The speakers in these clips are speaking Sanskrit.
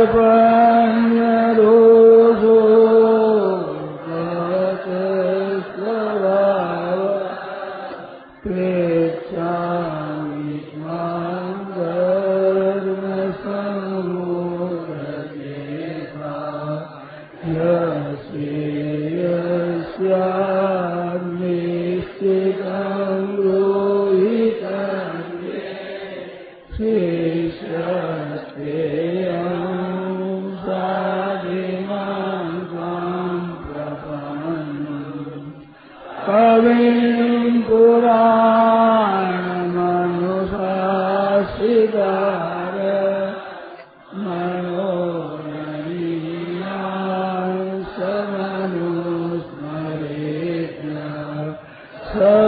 উপর नी सरे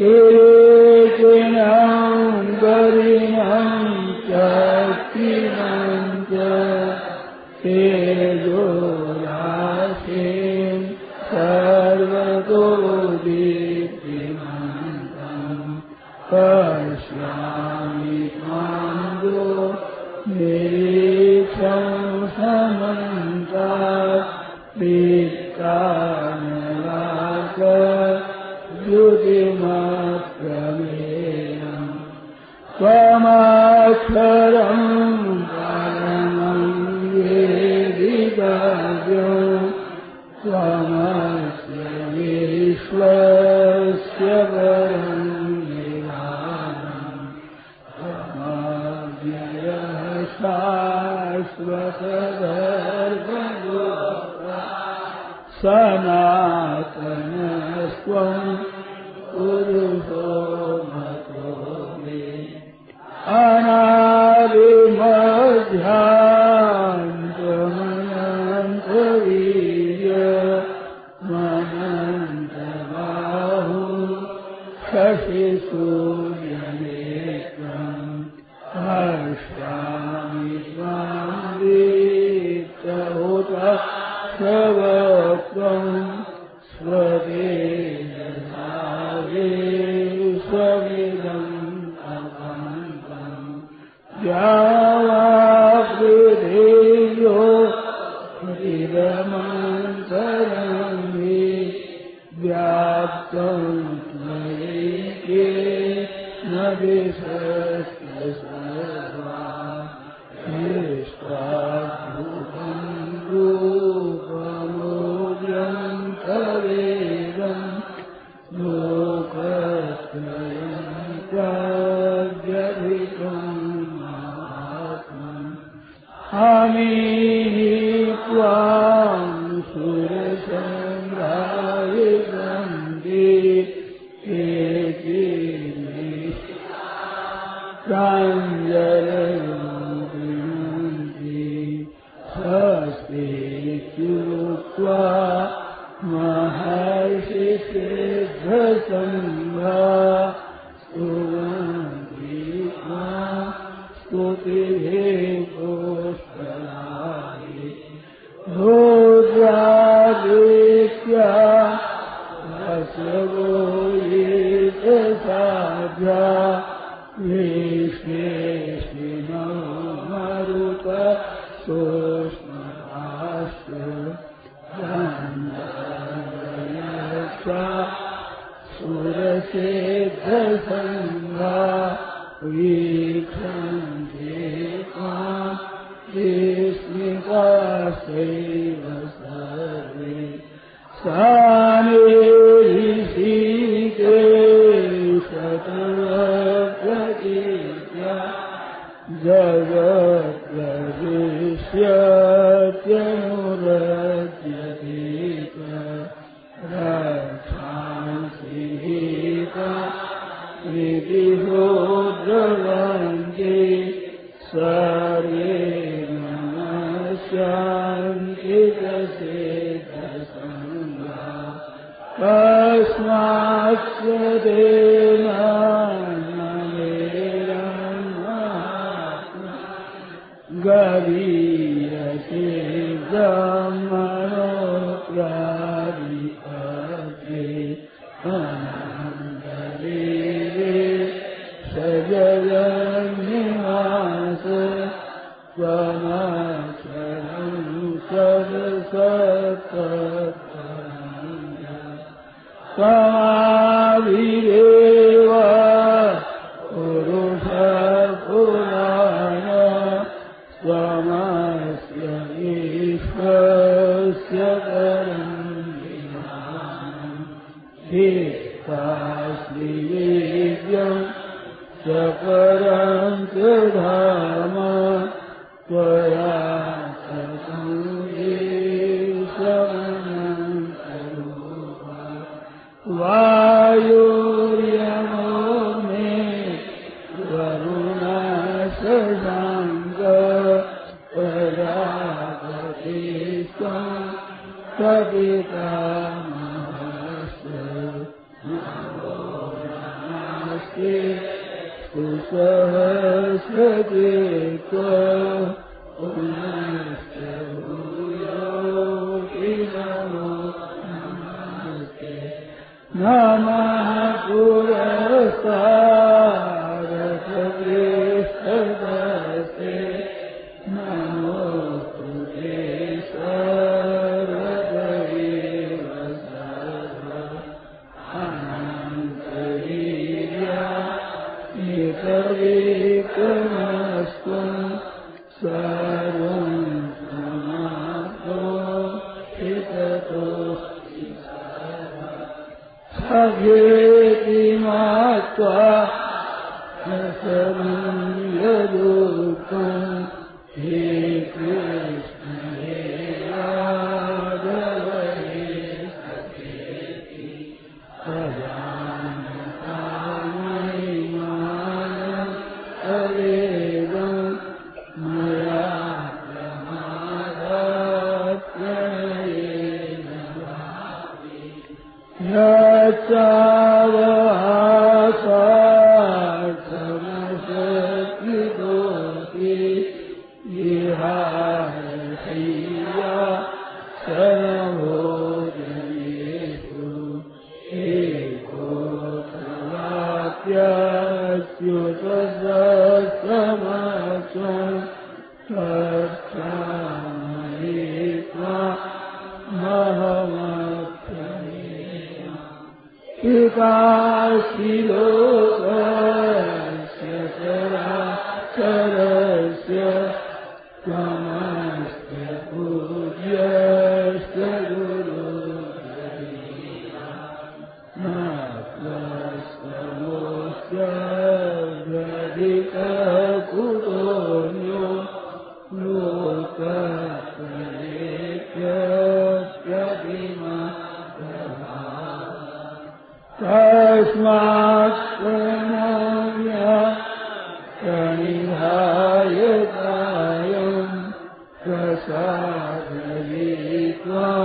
ඒ Luciana. सा सुरसिद्धसङ्गा वीक्षन्ते मां ते स्मिता सर्वे तस्मास्य देना गरी ेष्टा स्परान्त्रधाम त्वया Una estrella en la tierra, en el sureste de Kasih, الإكرام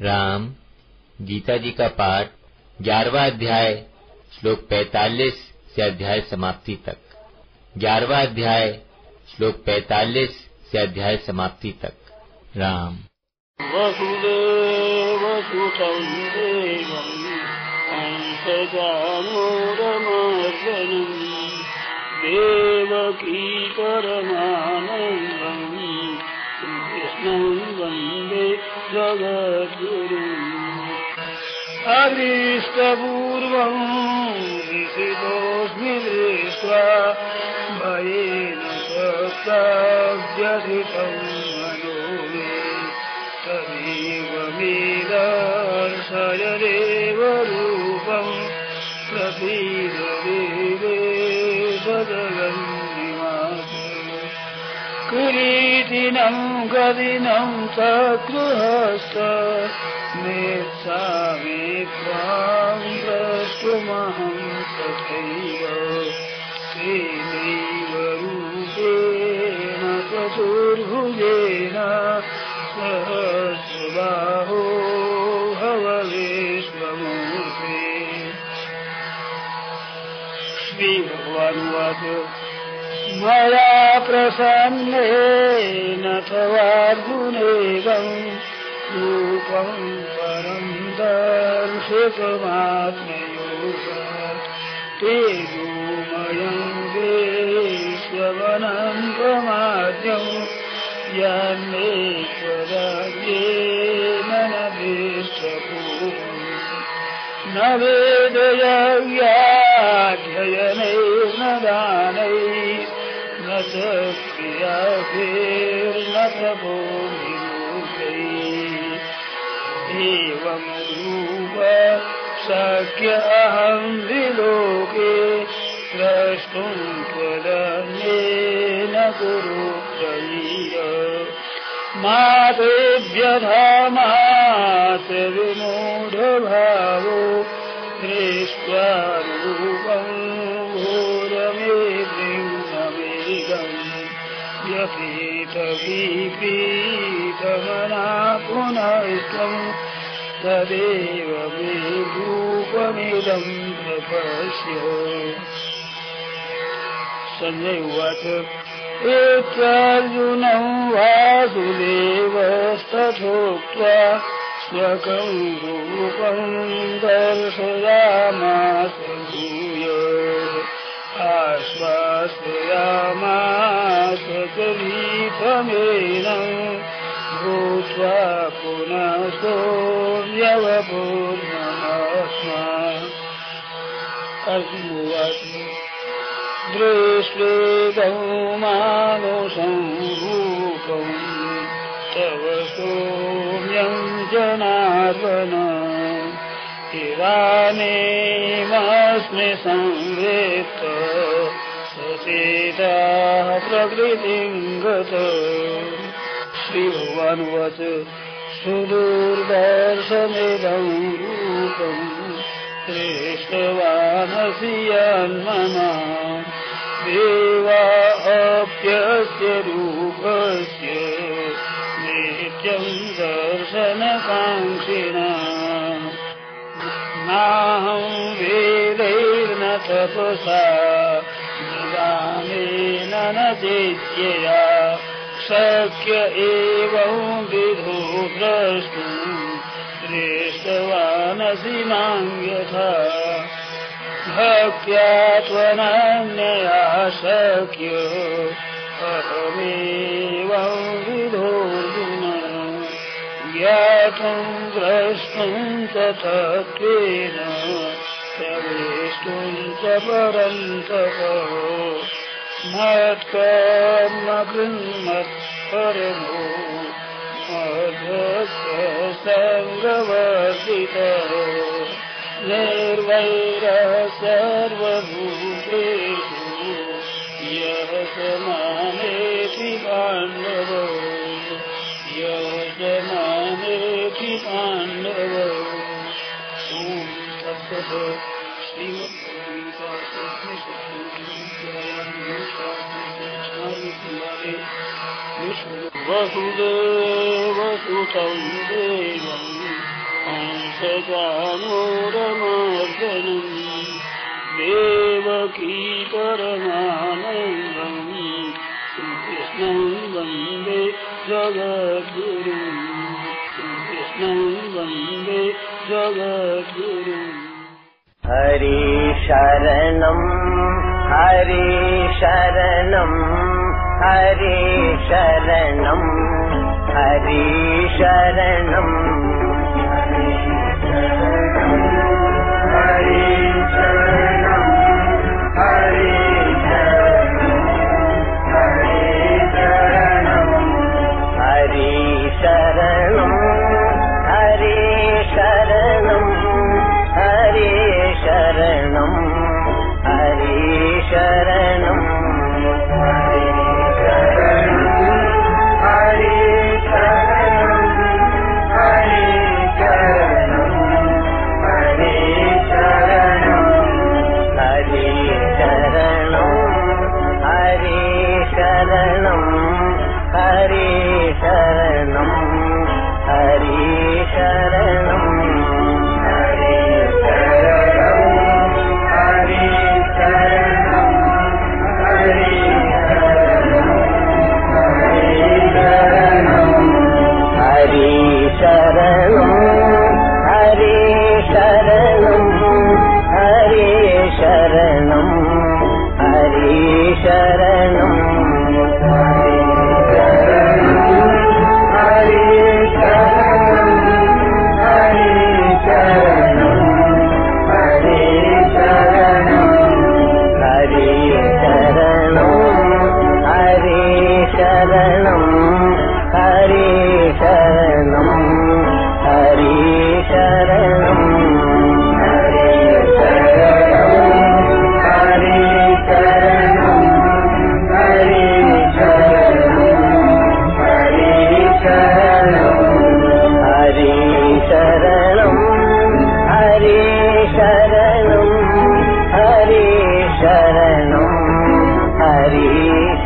धसङ्ग गीता जी का पाठ, ग्यारहवा अध्याय, श्लोक पैतालीस से अध्याय समाप्ति तक। ग्यारहवा अध्याय, श्लोक पैतालीस से अध्याय समाप्ति तक। राम। वसुदेवसुतं देवम् हंसजानोरमर्दनम् देवकी परमानन्दम् कृष्णं वन्दे जगद्गुरुम् अदृष्टपूर्वम् ऋषितोऽस्मि दृष्ट्वा भयेन सप्ताव्यधिकम् मनो मे तदेव मेदर्शयदेव रूपम् प्रसीददेवे भगवन्निवास किरीटिनम् कविनं सकृहस नेच्छामि त्वां द्रष्टुमहं तथैव तेनैव रूपेण चतुर्भुजेन सहस्रबाहो मया प्रसन्नेन तवार्जुनेदम् रूपम् परम् दर्शितमात्मयोगात् तेजोमयम् देश्वनन्तमाद्यम् यान्मे त्वदाज्ञेन न दृष्टपूर्वम् न वेदयव्याध्ययनैर्न दानैः न च क्रियाभिर्न तपोभिमूर्तैः एवं रूप शक्य अहं विलोके द्रष्टुं त्वदन्येन कुरु प्रवीर मा ते व्यधामात् विमूढभावो दृष्ट्वा व्यपीतविपीतमना पुनस्त्वम् तदेव मे रूपमिदम् प्रपश्य। सञ्जय उवाच एत्यार्जुनम् वासुदेवस्तथोक्त्वा स्वकम् रूपम् दर्शयामास भूय। आश्वासयामास च वीतमेन भूत्वा पुनः सोऽव्यवपूर्णमात्मा अर्जुवाच दृष्टेदौ मानुषम् तव सौम्यम् जनार्दन। इदानीमस्मि संवेत्त सचेताः प्रकृतिम् गत श्रीभगवानुवाच सुदूर्दर्शमिदम् रूपम् यन्मना देवा अप्यस्य रूपस्य नित्यम् दर्शनकाङ्क्षिणा। नाहम् वेदैर्न तपसा चेत्यया शक्य एवं विधो द्रष्टुम् दृष्टवानसि माम् यथा भक्त्या त्वनन्यया शक्य अहमेवं विधोर्जुन ज्ञातुम् द्रष्टुम् च तत्त्वेन प्रवेष्टुम् च परन्तप कृन्मत्परमो सङ्गवर्जित निर्वैरः सर्वभूतेषु यः समानेति पाण्डव यः समानेति पाण्डव। ॐ वसुदेवासुतं देवं शानोरमार्शनं देवकी परमानन्दम् श्रीकृष्णं वन्दे जगद्गुरुम् श्रीकृष्णं वन्दे जगद्गुरुम् हरे शरणम् हरे शरणम् हरे शरणम् हरि शरणम् शरणम्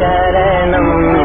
शरणम्